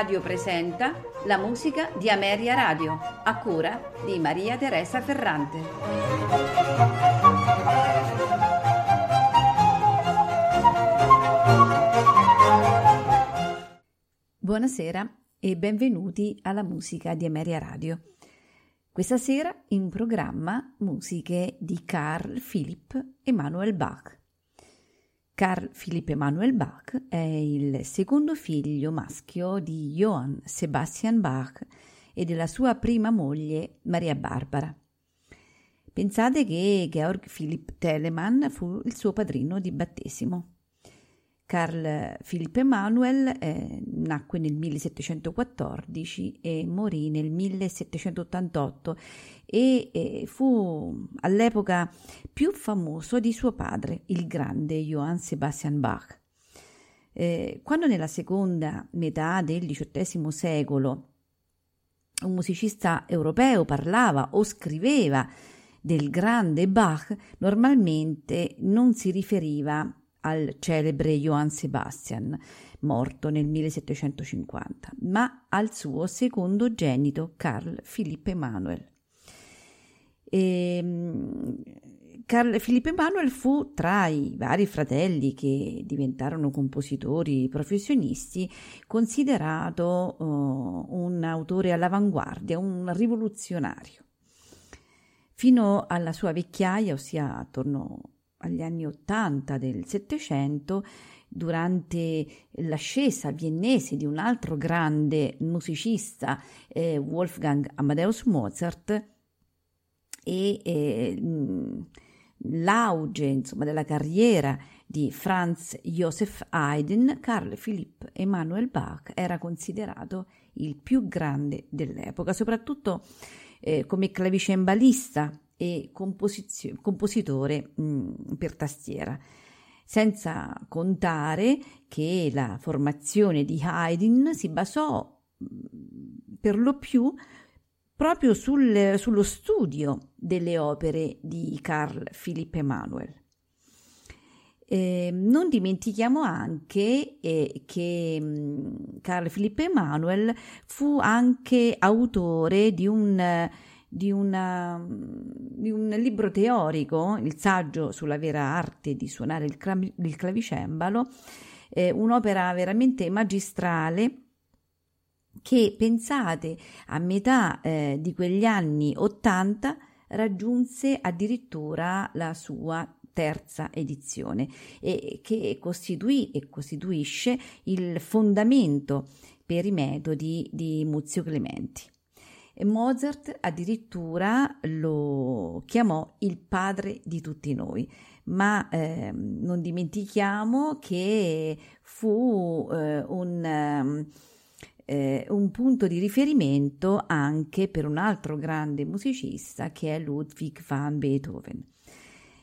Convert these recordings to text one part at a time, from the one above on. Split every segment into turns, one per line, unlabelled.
Radio presenta la musica di Ameria Radio, a cura di Maria Teresa Ferrante. Buonasera e benvenuti alla musica di Ameria Radio. Questa sera in programma musiche di Carl Philipp Emanuel Bach. Carl Philipp Emanuel Bach è il secondo figlio maschio di Johann Sebastian Bach e della sua prima moglie Maria Barbara. Pensate che Georg Philipp Telemann fu il suo padrino di battesimo. Carl Philipp Emanuel eh, nacque nel 1714 e morì nel 1788 e eh, fu all'epoca più famoso di suo padre, il grande Johann Sebastian Bach. Eh, quando nella seconda metà del XVIII secolo un musicista europeo parlava o scriveva del grande Bach, normalmente non si riferiva al celebre Johann Sebastian, morto nel 1750, ma al suo secondogenito Carl Philipp Emanuel. E, ehm, Carl Philipp Emanuel fu tra i vari fratelli che diventarono compositori professionisti considerato uh, un autore all'avanguardia, un rivoluzionario. Fino alla sua vecchiaia, ossia attorno agli anni Ottanta del Settecento, durante l'ascesa viennese di un altro grande musicista, eh, Wolfgang Amadeus Mozart, e eh, l'auge insomma, della carriera di Franz Joseph Haydn, Carl Philipp Emanuel Bach era considerato il più grande dell'epoca, soprattutto eh, come clavicembalista e compositore mh, mm, per tastiera, senza contare che la formazione di Haydn si basò mm, per lo più proprio sul, sullo studio delle opere di Carl Philipp Emanuel. Eh, non dimentichiamo anche eh, che mm, Carl Philipp Emanuel fu anche autore di un di, una, di, un libro teorico, il saggio sulla vera arte di suonare il, clav- il clavicembalo, eh, un'opera veramente magistrale che pensate a metà eh, di quegli anni 80 raggiunse addirittura la sua terza edizione e che costituì e costituisce il fondamento per i metodi di Muzio Clementi. E Mozart addirittura lo chiamò il padre di tutti noi, ma eh, non dimentichiamo che fu eh, un, ehm, eh, un, punto di riferimento anche per un altro grande musicista che è Ludwig van Beethoven.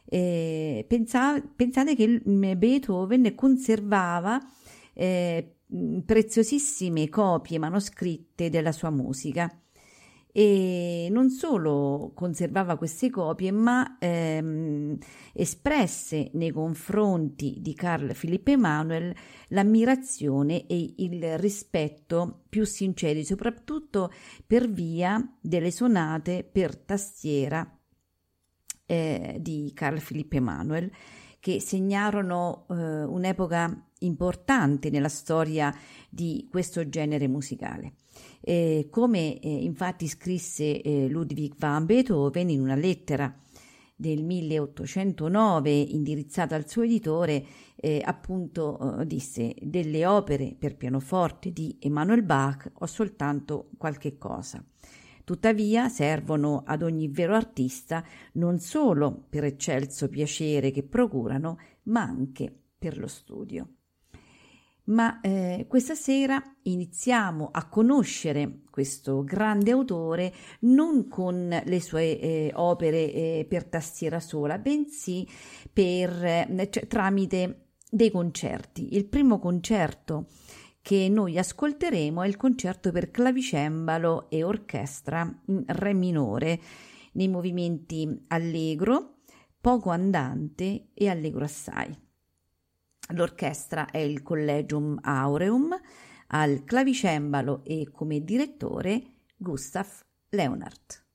Pensa, pensate che Beethoven conservava eh, preziosissime copie manoscritte della sua musica e non solo conservava queste copie, ma ehm, espresse nei confronti di Carl Philipp Emanuel l'ammirazione e il rispetto più sinceri, soprattutto per via delle sonate per tastiera eh, di Carl Philipp Emanuel, che segnarono eh, un'epoca importante nella storia di questo genere musicale. Eh, come eh, infatti scrisse eh, Ludwig van Beethoven in una lettera del 1809 indirizzata al suo editore, eh, appunto eh, disse delle opere per pianoforte di Emanuel Bach ho soltanto qualche cosa. Tuttavia servono ad ogni vero artista non solo per eccelso piacere che procurano, ma anche per lo studio ma eh, questa sera iniziamo a conoscere questo grande autore non con le sue eh, opere eh, per tastiera sola, bensì per, eh, cioè, tramite dei concerti. Il primo concerto che noi ascolteremo è il concerto per clavicembalo e orchestra in re minore nei movimenti allegro, poco andante e allegro assai. L'orchestra è il Collegium Aureum, al clavicembalo e come direttore Gustav Leonhardt.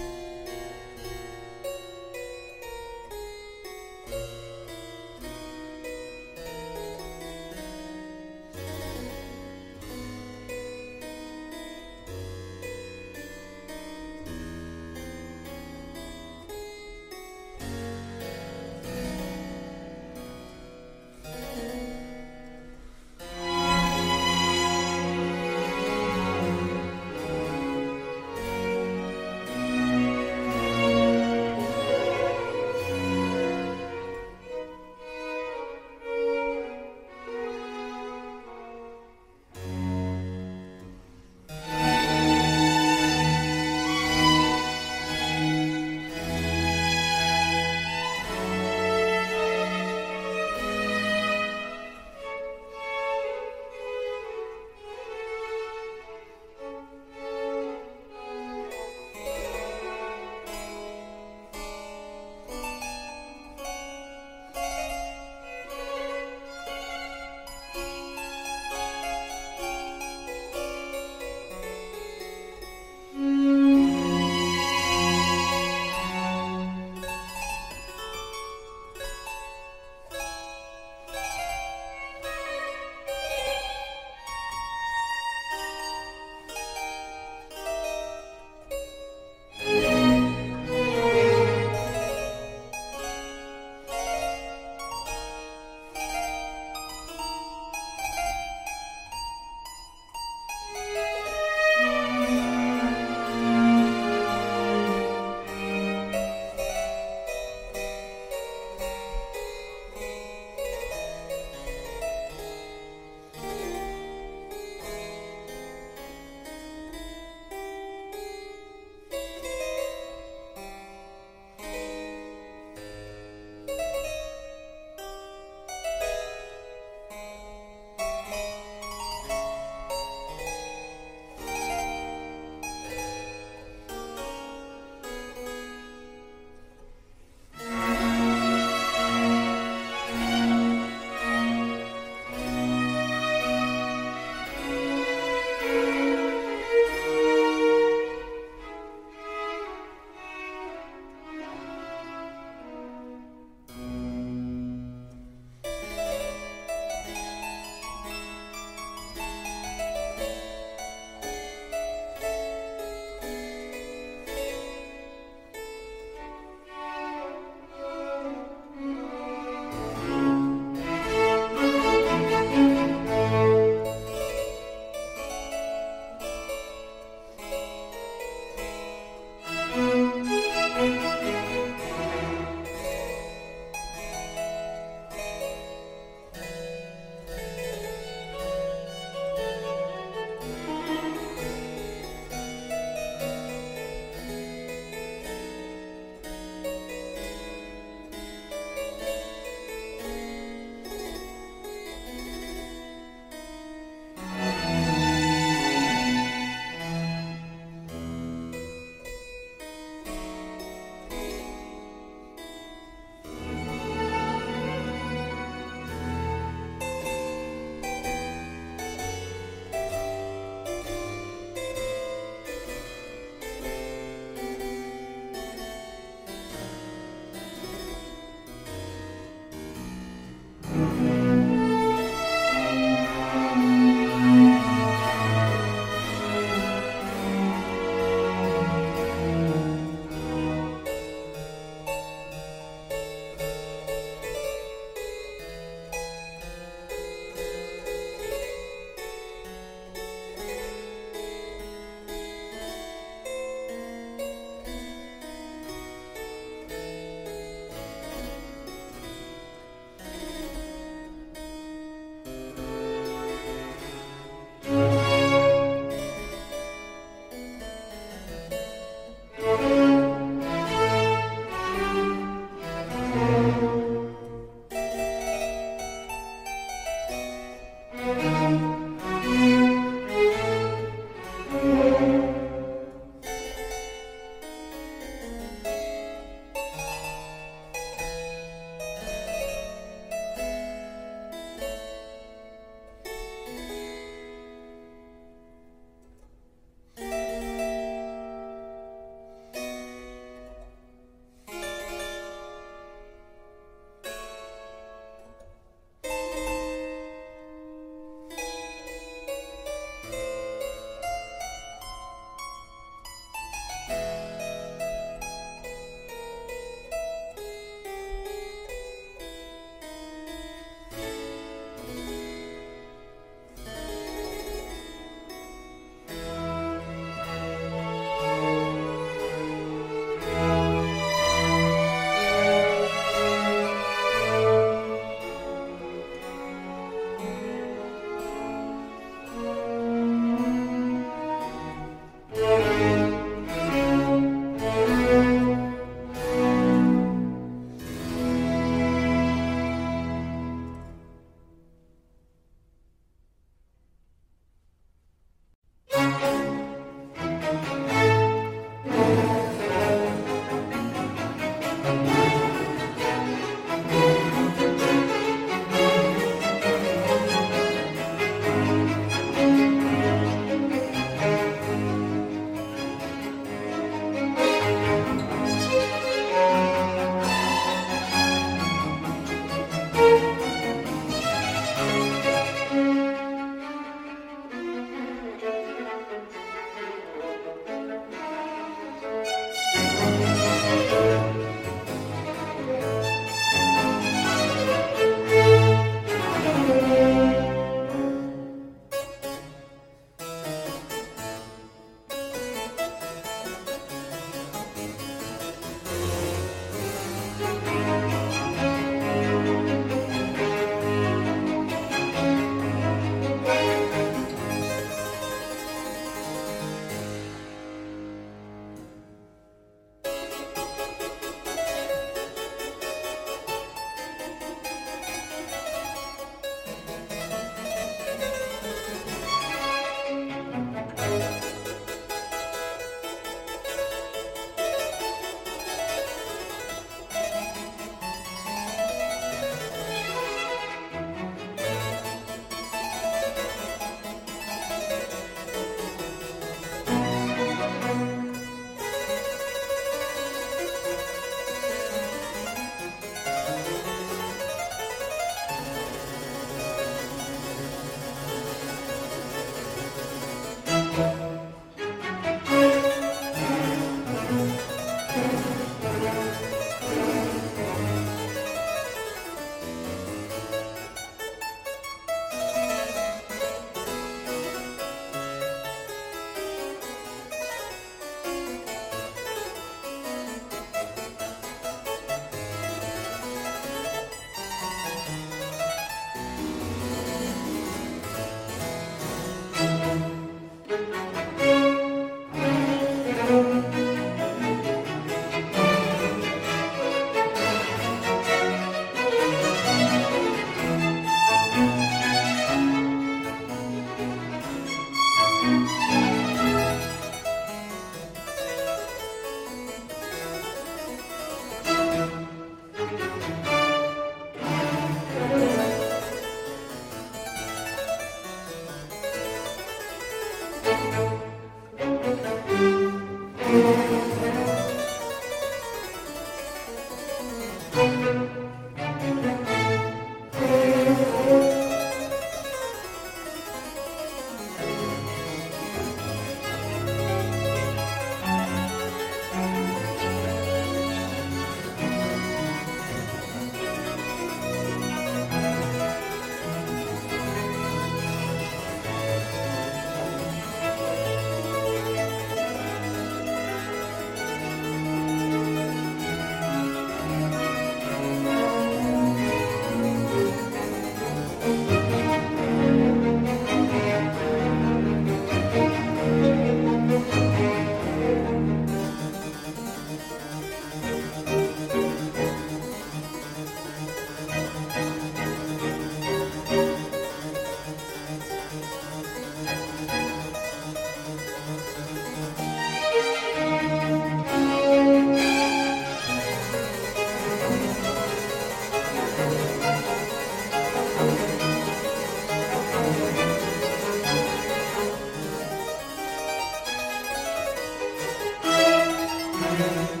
Amen.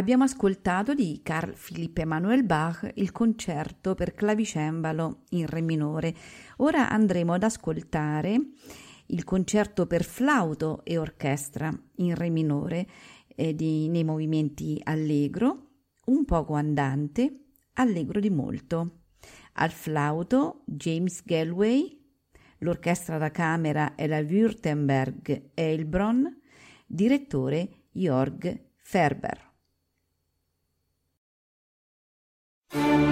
Abbiamo ascoltato di Carl Philipp Emanuel Bach il concerto per clavicembalo in Re minore. Ora andremo ad ascoltare il concerto per flauto e orchestra in Re minore eh, di, nei movimenti allegro, un poco andante, allegro di molto. Al flauto James Galway, l'orchestra da camera è la Württemberg Heilbronn, direttore Jörg Ferber. Thank you.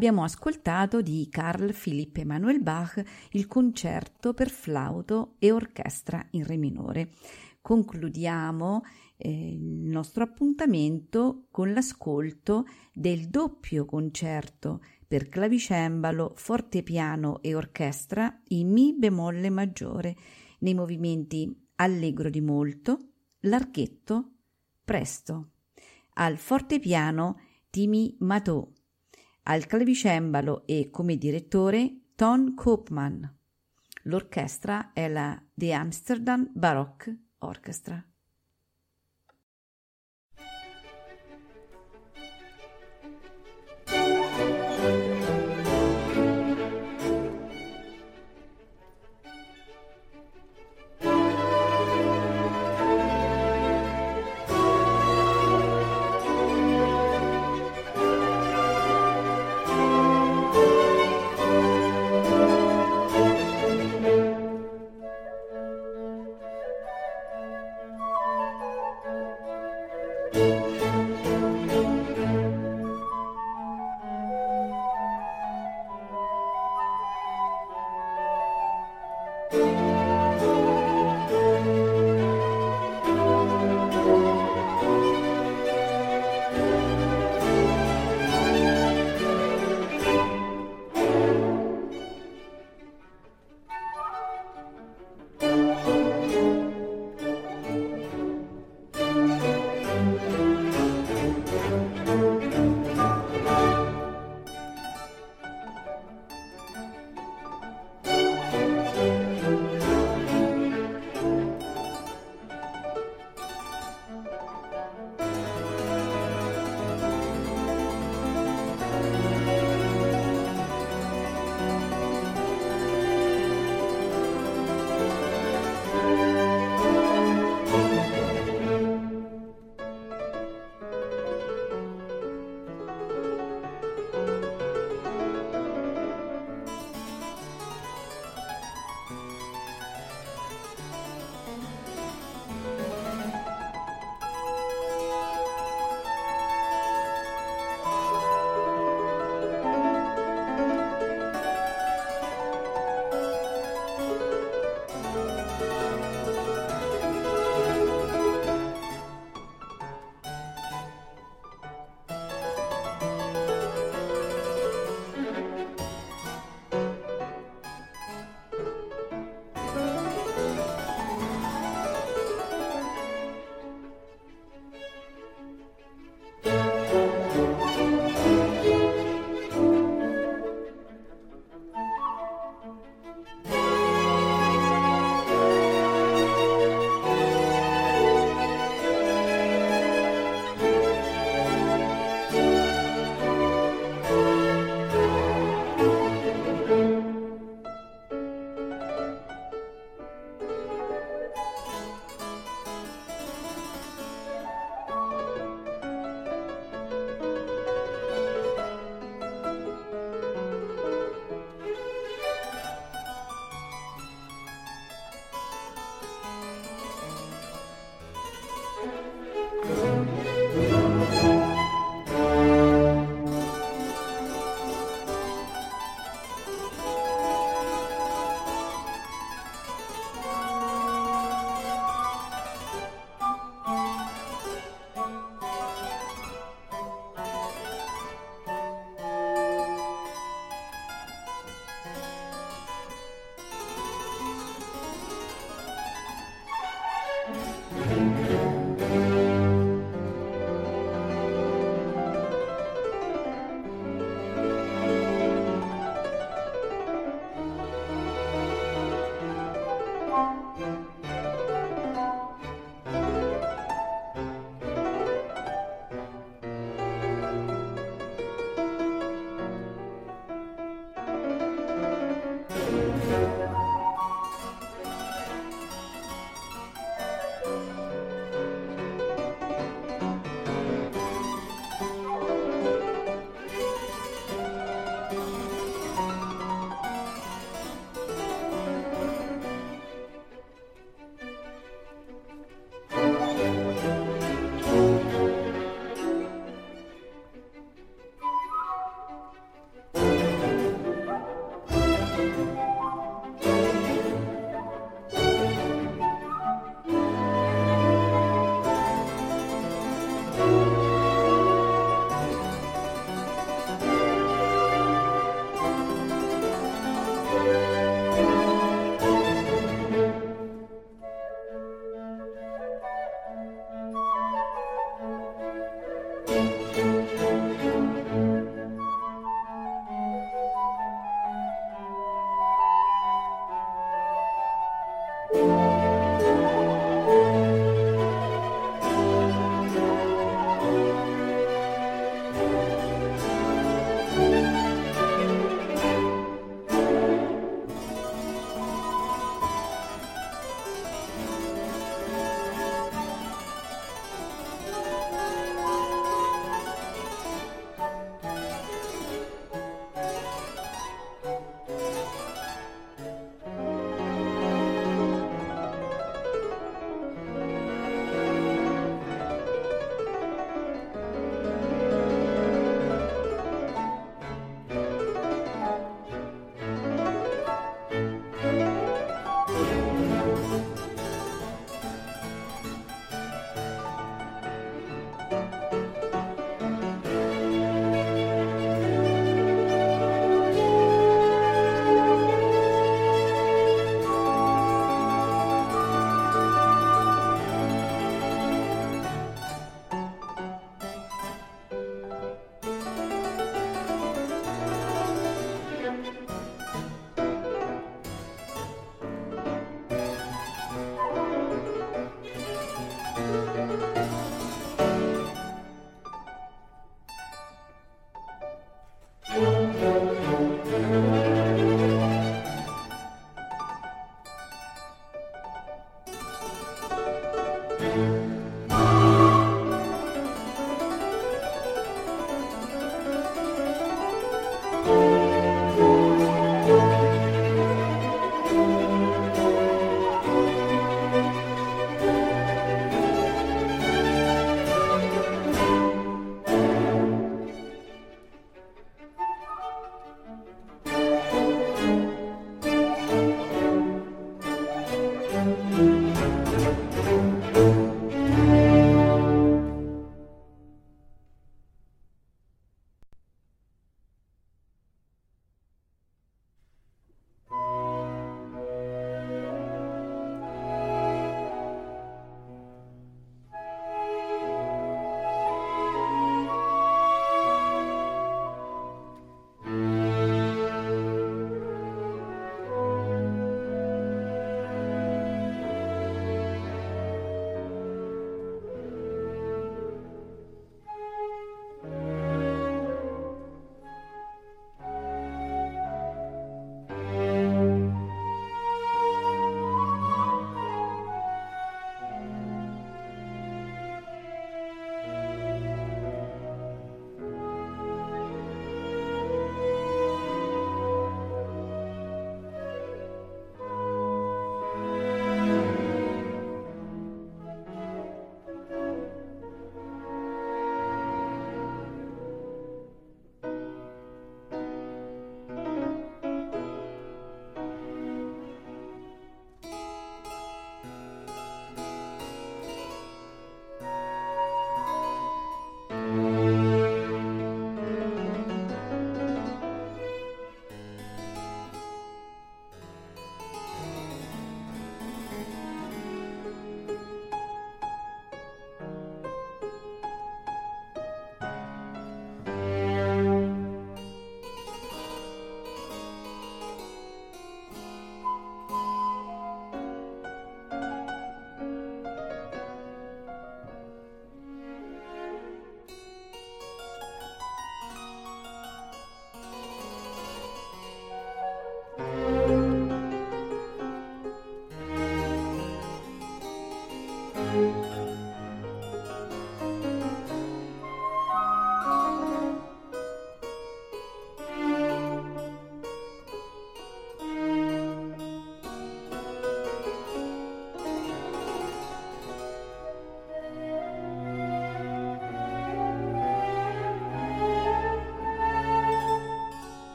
Abbiamo ascoltato di Carl Philipp Emanuel Bach il concerto per flauto e orchestra in re minore. Concludiamo eh, il nostro appuntamento con l'ascolto del doppio concerto per clavicembalo, fortepiano e orchestra in Mi bemolle maggiore nei movimenti allegro di molto, larghetto, presto. Al fortepiano Timi Matò al clavicembalo e come direttore Ton Koopman. L'orchestra è la The Amsterdam Baroque Orchestra.